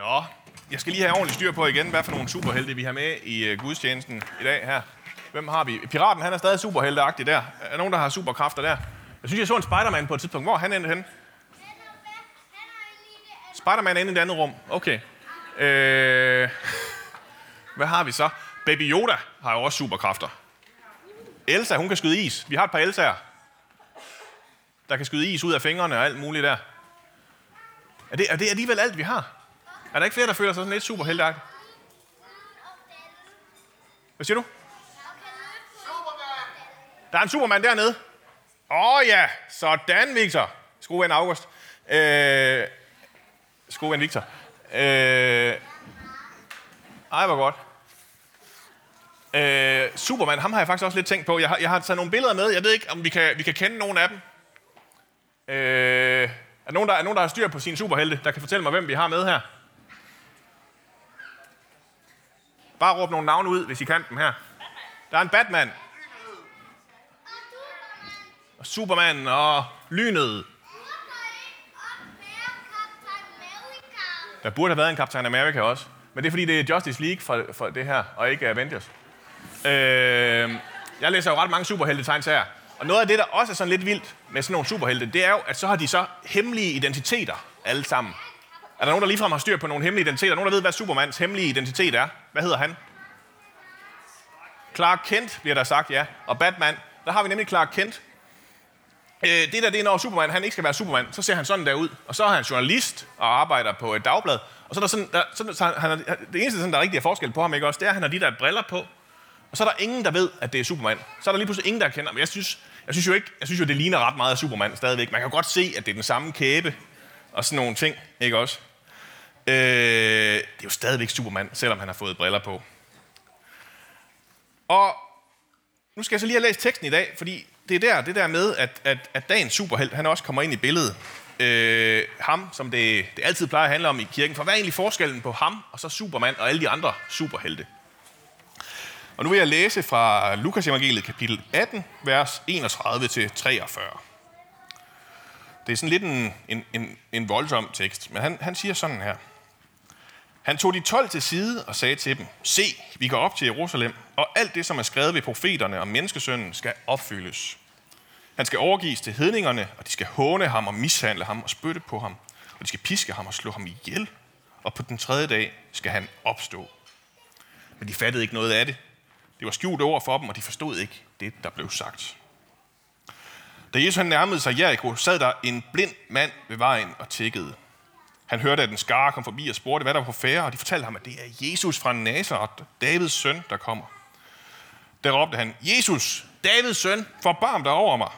Nå, jeg skal lige have ordentligt styr på igen, hvad for nogle superhelte vi har med i øh, gudstjenesten i dag her. Hvem har vi? Piraten, han er stadig superhelteagtig der. Er der nogen, der har superkræfter der? Jeg synes, jeg så en Spider-Man på et tidspunkt. Hvor er han endte henne? Spider-Man er inde i det andet rum. Okay. Øh, hvad har vi så? Baby Yoda har jo også superkræfter. Elsa, hun kan skyde is. Vi har et par Elsa'er, der kan skyde is ud af fingrene og alt muligt der. Er det, er det alligevel alt, vi har? Er der ikke flere, der føler sig sådan lidt superhelteagtigt? Hvad siger du? Der er en supermand dernede. Åh oh, ja, sådan Victor. Skruven August. Øh, Skruven Victor. Øh, ej, hvor godt. Øh, Superman, ham har jeg faktisk også lidt tænkt på. Jeg har, jeg har taget nogle billeder med. Jeg ved ikke, om vi kan, vi kan kende nogle af dem. Øh, er, nogen, der, er nogen, der har styr på sine superhelte, der kan fortælle mig, hvem vi har med her? Bare råb nogle navne ud, hvis I kan dem her. Der er en Batman. Og Superman og Lynet. Der burde have været en Captain America også. Men det er fordi, det er Justice League for, for det her, og ikke Avengers. Øh, jeg læser jo ret mange superhelte her. Og noget af det, der også er sådan lidt vildt med sådan nogle superhelte, det er jo, at så har de så hemmelige identiteter alle sammen. Er der nogen, der ligefrem har styr på nogle hemmelige identiteter? Nogen, der ved, hvad Supermans hemmelige identitet er? Hvad hedder han? Clark Kent, bliver der sagt, ja. Og Batman, der har vi nemlig Clark Kent. Øh, det der, det er, når Superman han ikke skal være Superman, så ser han sådan der ud. Og så er han journalist og arbejder på et dagblad. Og så er der sådan, der, så, så han, det eneste, sådan, der er rigtig er forskel på ham, ikke også, det er, at han har de der briller på. Og så er der ingen, der ved, at det er Superman. Så er der lige pludselig ingen, der kender ham. Jeg synes, jeg synes jo ikke, jeg synes jo, det ligner ret meget af Superman stadigvæk. Man kan jo godt se, at det er den samme kæbe og sådan nogle ting, ikke også? Øh, det er jo stadigvæk Superman, selvom han har fået briller på. Og nu skal jeg så lige have læst teksten i dag, fordi det er der, det der med, at, at, at dagens superhelt, han også kommer ind i billedet. Øh, ham, som det, det altid plejer at handle om i kirken. For hvad er egentlig forskellen på ham og så Superman og alle de andre superhelte? Og nu vil jeg læse fra Lukas evangeliet kapitel 18, vers 31-43. Det er sådan lidt en, en, en, en voldsom tekst, men han, han siger sådan her. Han tog de 12 til side og sagde til dem, Se, vi går op til Jerusalem, og alt det, som er skrevet ved profeterne om menneskesønnen, skal opfyldes. Han skal overgives til hedningerne, og de skal håne ham og mishandle ham og spytte på ham, og de skal piske ham og slå ham ihjel, og på den tredje dag skal han opstå. Men de fattede ikke noget af det. Det var skjult ord for dem, og de forstod ikke det, der blev sagt. Da Jesus han nærmede sig Jericho, sad der en blind mand ved vejen og tækkede. Han hørte, at en skare kom forbi og spurgte, hvad der var på færre, og de fortalte ham, at det er Jesus fra Nazareth, Davids søn, der kommer. Der råbte han, Jesus, Davids søn, forbarm dig over mig.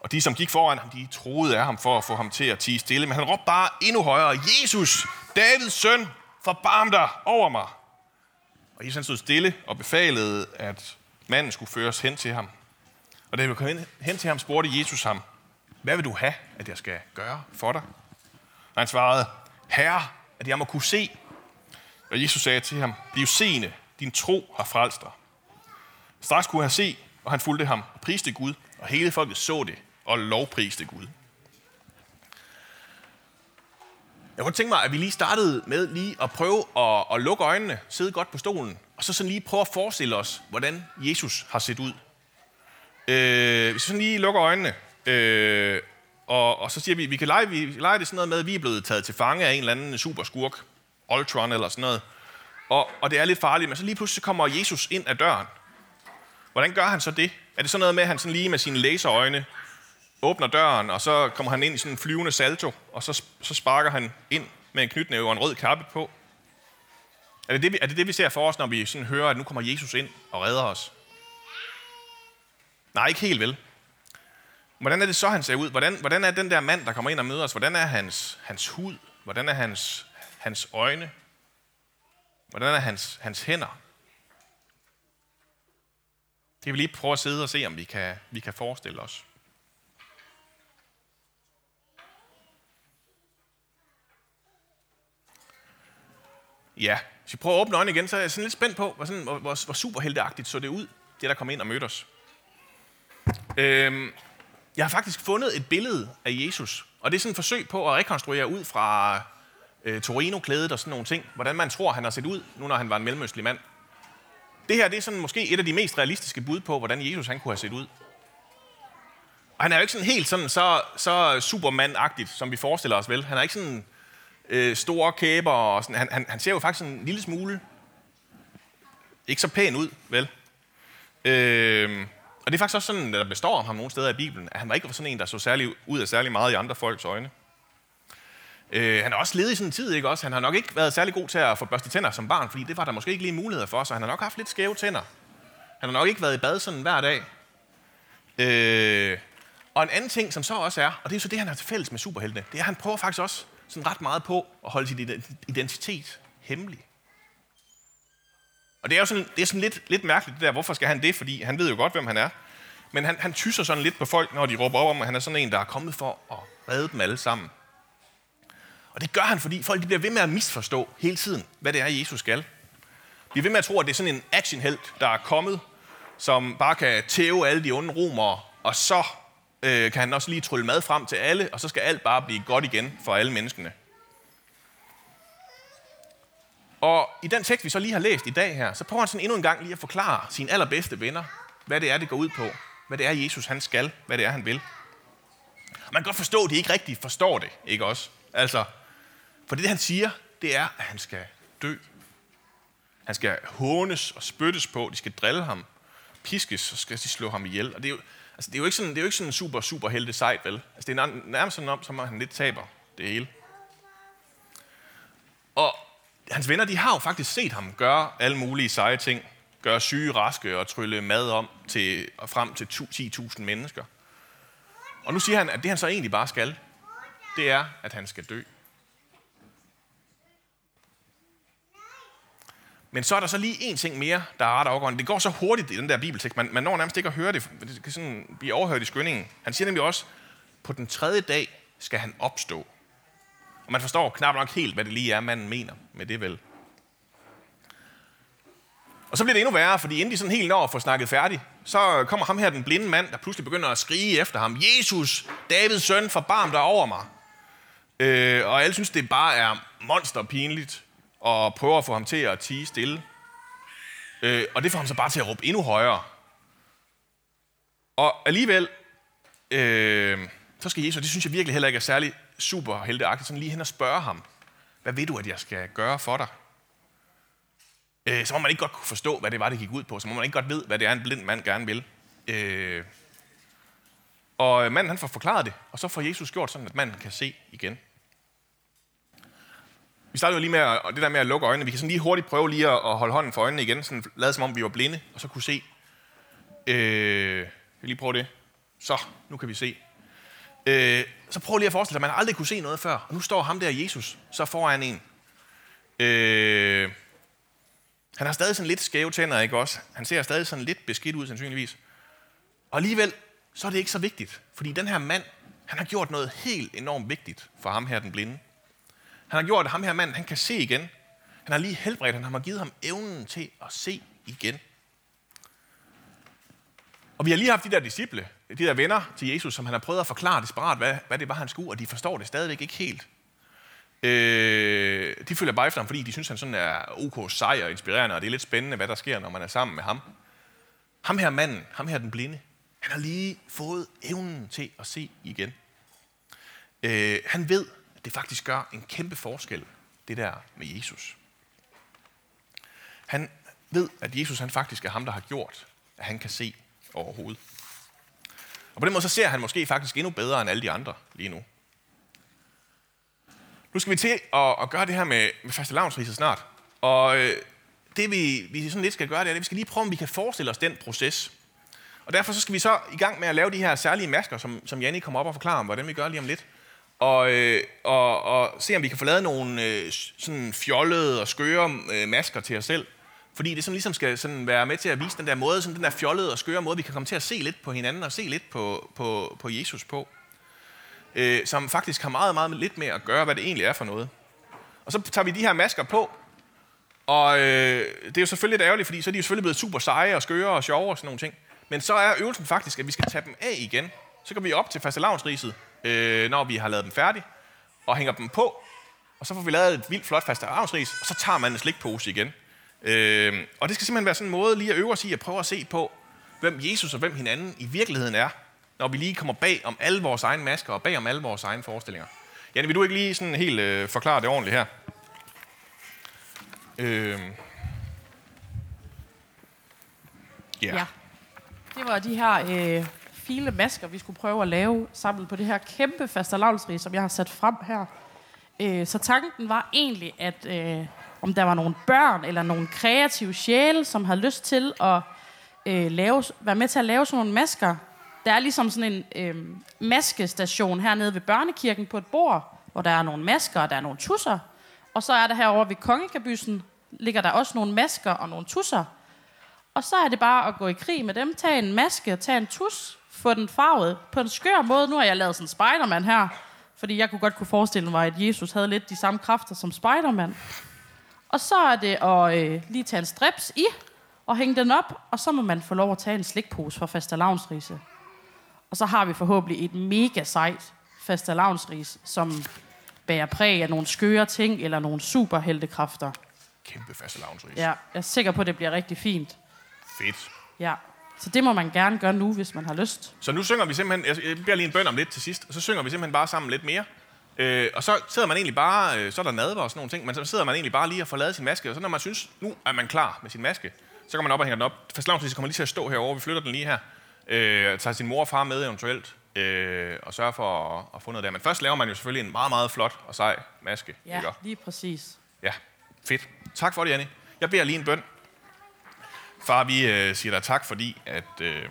Og de, som gik foran ham, de troede af ham for at få ham til at tige stille, men han råbte bare endnu højere, Jesus, Davids søn, forbarm dig over mig. Og Jesus stod stille og befalede, at manden skulle føres hen til ham. Og da vi kom hen til ham, spurgte Jesus ham, hvad vil du have, at jeg skal gøre for dig? Og han svarede, Herre, at jeg må kunne se. Og Jesus sagde til ham, bliv seende, din tro har frelst dig. Straks kunne han se, og han fulgte ham og priste Gud, og hele folket så det og lovpriste Gud. Jeg kunne tænke mig, at vi lige startede med lige at prøve at, at lukke øjnene, sidde godt på stolen, og så sådan lige prøve at forestille os, hvordan Jesus har set ud. Øh, hvis vi sådan lige lukker øjnene, øh, og, og så siger vi, vi kan lege, vi lege det sådan noget med, at vi er blevet taget til fange af en eller anden superskurk, Ultron eller sådan noget, og, og det er lidt farligt, men så lige pludselig kommer Jesus ind ad døren. Hvordan gør han så det? Er det sådan noget med, at han sådan lige med sine laserøjne åbner døren, og så kommer han ind i sådan en flyvende salto, og så, så sparker han ind med en knytnæve og en rød kappe på? Er det det, er det det, vi ser for os, når vi sådan hører, at nu kommer Jesus ind og redder os? Nej, ikke helt vel. Hvordan er det så, han ser ud? Hvordan, hvordan er den der mand, der kommer ind og møder os? Hvordan er hans, hans hud? Hvordan er hans, hans øjne? Hvordan er hans, hans hænder? Det vil vi lige prøve at sidde og se, om vi kan, vi kan forestille os. Ja, hvis vi prøver at åbne øjnene igen, så er jeg sådan lidt spændt på, hvor, sådan, hvor, hvor, hvor superhelteagtigt så det ud, det der kom ind og mødte os. Øhm, jeg har faktisk fundet et billede af Jesus, og det er sådan et forsøg på at rekonstruere ud fra øh, Torino-klædet og sådan nogle ting. Hvordan man tror, han har set ud, nu når han var en mellemøstlig mand. Det her det er sådan måske et af de mest realistiske bud på, hvordan Jesus han kunne have set ud. Og han er jo ikke sådan helt sådan, så, så supermandagtigt, som vi forestiller os vel. Han er ikke sådan øh, store kæber, og sådan. Han, han, han ser jo faktisk en lille smule ikke så pæn ud, vel? Øh, og det er faktisk også sådan, der består om ham nogle steder i Bibelen, at han var ikke sådan en, der så særlig ud af særlig meget i andre folks øjne. Øh, han har også levet i sådan en tid, ikke også? Han har nok ikke været særlig god til at få børste tænder som barn, fordi det var der måske ikke lige muligheder for, så han har nok haft lidt skæve tænder. Han har nok ikke været i bad sådan hver dag. Øh, og en anden ting, som så også er, og det er så det, han har til fælles med superheltene, det er, at han prøver faktisk også sådan ret meget på at holde sin identitet hemmelig. Og det er jo sådan, det er sådan lidt, lidt mærkeligt, det der, hvorfor skal han det? Fordi han ved jo godt, hvem han er. Men han, han tyser sådan lidt på folk, når de råber op om, at han er sådan en, der er kommet for at redde dem alle sammen. Og det gør han, fordi folk de bliver ved med at misforstå hele tiden, hvad det er, Jesus skal. De bliver ved med at tro, at det er sådan en actionhelt, der er kommet, som bare kan tæve alle de onde romere, og så øh, kan han også lige trylle mad frem til alle, og så skal alt bare blive godt igen for alle menneskene. Og i den tekst, vi så lige har læst i dag her, så prøver han sådan endnu en gang lige at forklare sine allerbedste venner, hvad det er, det går ud på. Hvad det er, Jesus han skal. Hvad det er, han vil. Man kan godt forstå, at de ikke rigtigt forstår det, ikke også? Altså, for det, han siger, det er, at han skal dø. Han skal hånes og spyttes på. De skal drille ham. Piskes, så skal de slå ham ihjel. Og det er jo, altså, det er jo ikke sådan, det er jo ikke sådan en super, super helte sejt, vel? Altså, det er nærmest sådan om, som han lidt taber det hele. Hans venner, de har jo faktisk set ham gøre alle mulige seje ting. Gøre syge raske og trylle mad om til, og frem til 10.000 mennesker. Og nu siger han, at det han så egentlig bare skal, det er, at han skal dø. Men så er der så lige en ting mere, der er ret afgørende. Det går så hurtigt i den der bibeltekst, man, man når nærmest ikke at høre det. Det kan sådan blive overhørt i skyndingen. Han siger nemlig også, på den tredje dag skal han opstå. Og man forstår knap nok helt, hvad det lige er, manden mener med det vel. Og så bliver det endnu værre, fordi inden de sådan helt når at få snakket færdigt, så kommer ham her, den blinde mand, der pludselig begynder at skrige efter ham. Jesus, Davids søn, forbarm dig over mig. Øh, og alle synes, det bare er monsterpinligt, og prøver at få ham til at tige stille. Øh, og det får ham så bare til at råbe endnu højere. Og alligevel, øh, så skal Jesus, det synes jeg virkelig heller ikke er særlig super superhelteagtigt, sådan lige hen og spørge ham, hvad ved du, at jeg skal gøre for dig? Øh, så må man ikke godt kunne forstå, hvad det var, det gik ud på. Så må man ikke godt ved, hvad det er, en blind mand gerne vil. Øh, og manden han får forklaret det, og så får Jesus gjort sådan, at manden kan se igen. Vi startede jo lige med at, det der med at lukke øjnene. Vi kan sådan lige hurtigt prøve lige at, at holde hånden for øjnene igen, sådan lade som om vi var blinde, og så kunne se. Øh, jeg lige prøve det. Så, nu kan vi se. Øh, så prøv lige at forestille dig, at man aldrig kunne se noget før. Og nu står ham der, Jesus, så foran en. Øh, han har stadig sådan lidt skæve tænder, ikke også? Han ser stadig sådan lidt beskidt ud, sandsynligvis. Og alligevel, så er det ikke så vigtigt. Fordi den her mand, han har gjort noget helt enormt vigtigt for ham her, den blinde. Han har gjort, at ham her mand, han kan se igen. Han har lige helbredt, han har givet ham evnen til at se igen. Og vi har lige haft de der disciple, de der venner til Jesus, som han har prøvet at forklare desperat, hvad, hvad det var, han skulle, og de forstår det stadigvæk ikke helt. Øh, de følger bare efter ham, fordi de synes, han sådan er ok sej og inspirerende, og det er lidt spændende, hvad der sker, når man er sammen med ham. Ham her manden, ham her den blinde, han har lige fået evnen til at se igen. Øh, han ved, at det faktisk gør en kæmpe forskel, det der med Jesus. Han ved, at Jesus han faktisk er ham, der har gjort, at han kan se overhovedet. Og på den måde så ser han måske faktisk endnu bedre end alle de andre lige nu. Nu skal vi til at, at gøre det her med, med faste lavnsriser snart. Og øh, det vi, vi sådan lidt skal gøre, det er, at vi skal lige prøve, om vi kan forestille os den proces. Og derfor så skal vi så i gang med at lave de her særlige masker, som, som Janne kommer op og forklarer om, hvordan vi gør lige om lidt. Og, øh, og, og se, om vi kan få lavet nogle øh, sådan fjollede og skøre øh, masker til os selv, fordi det sådan ligesom skal sådan være med til at vise den der måde, sådan den der fjollede og skøre måde, vi kan komme til at se lidt på hinanden og se lidt på, på, på Jesus på. Øh, som faktisk har meget, meget lidt med at gøre, hvad det egentlig er for noget. Og så tager vi de her masker på, og øh, det er jo selvfølgelig lidt ærgerligt, fordi så er de jo selvfølgelig blevet super seje og skøre og sjove og sådan nogle ting. Men så er øvelsen faktisk, at vi skal tage dem af igen. Så går vi op til fastelavnsriset, øh, når vi har lavet dem færdige, og hænger dem på. og så får vi lavet et vildt flot fastelavnsris, og så tager man en slikpose igen. Øh, og det skal simpelthen være sådan en måde lige at øve os i at prøve at se på, hvem Jesus og hvem hinanden i virkeligheden er, når vi lige kommer bag om alle vores egne masker og bag om alle vores egne forestillinger. Janne, vil du ikke lige sådan helt øh, forklare det ordentligt her? Øh, Ja. ja. Det var de her øh, fine masker, vi skulle prøve at lave sammen på det her kæmpe fastelavnsrig, som jeg har sat frem her. Øh, så tanken var egentlig, at øh, om der var nogle børn eller nogle kreative sjæle, som havde lyst til at øh, lave, være med til at lave sådan nogle masker. Der er ligesom sådan en øh, maskestation hernede ved børnekirken på et bord, hvor der er nogle masker og der er nogle tusser. Og så er der herovre ved kongekabysen, ligger der også nogle masker og nogle tusser. Og så er det bare at gå i krig med dem, tage en maske, tage en tus, få den farvet på en skør måde. Nu har jeg lavet sådan en Spiderman her, fordi jeg kunne godt kunne forestille mig, at Jesus havde lidt de samme kræfter som Spiderman. Og så er det at øh, lige tage en strips i, og hænge den op, og så må man få lov at tage en slikpose fra fastelavnsrise. Og så har vi forhåbentlig et mega sejt fastelavnsris, som bærer præg af nogle skøre ting, eller nogle superheltekræfter. kæmpe fastelavnsris. Ja, jeg er sikker på, at det bliver rigtig fint. Fedt. Ja, så det må man gerne gøre nu, hvis man har lyst. Så nu synger vi simpelthen, jeg- bliver lige en bøn om lidt til sidst, og så synger vi simpelthen bare sammen lidt mere. Øh, og så sidder man egentlig bare, øh, så er der nadver og sådan nogle ting, men så sidder man egentlig bare lige og får lavet sin maske, og så når man synes, nu er man klar med sin maske, så går man op og hænger den op. Fastelavnsris kommer lige til at stå herovre, vi flytter den lige her. Øh, tager sin mor og far med eventuelt, øh, og sørger for at, at få noget der. Men først laver man jo selvfølgelig en meget, meget flot og sej maske. Ja, ikke? lige præcis. Ja, fedt. Tak for det, Janni. Jeg beder lige en bøn. Far, vi øh, siger dig tak, fordi at, øh,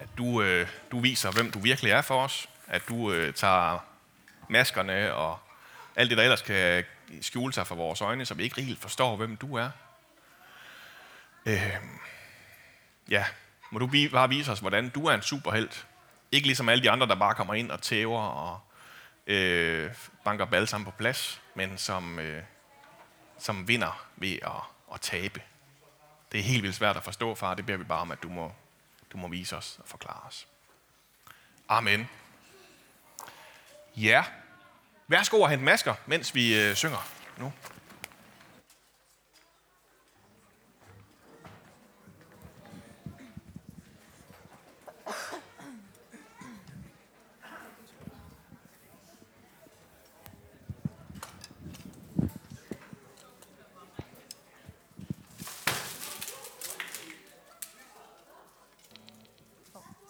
at du, øh, du viser, hvem du virkelig er for os. At du øh, tager maskerne og alt det, der ellers kan skjule sig for vores øjne, så vi ikke helt forstår, hvem du er. Øh, ja, må du bare vise os, hvordan du er en superhelt. Ikke ligesom alle de andre, der bare kommer ind og tæver og øh, banker balsam på plads, men som, øh, som vinder ved at, at tabe. Det er helt vildt svært at forstå, far. Det beder vi bare om, at du må, du må vise os og forklare os. Amen. Ja. Værsgo at hente masker, mens vi øh, synger nu.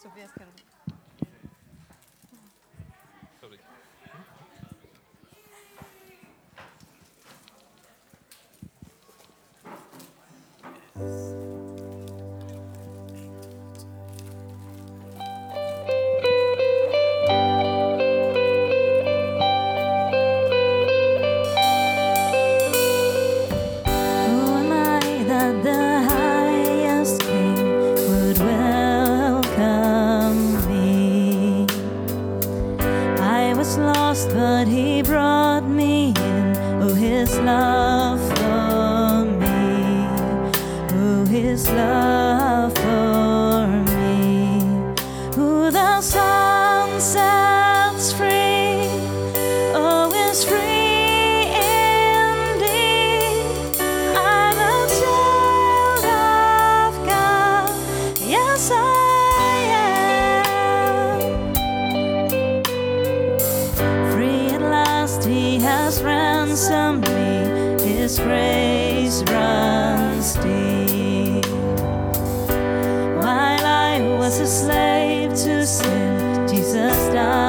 Tobias, kan done.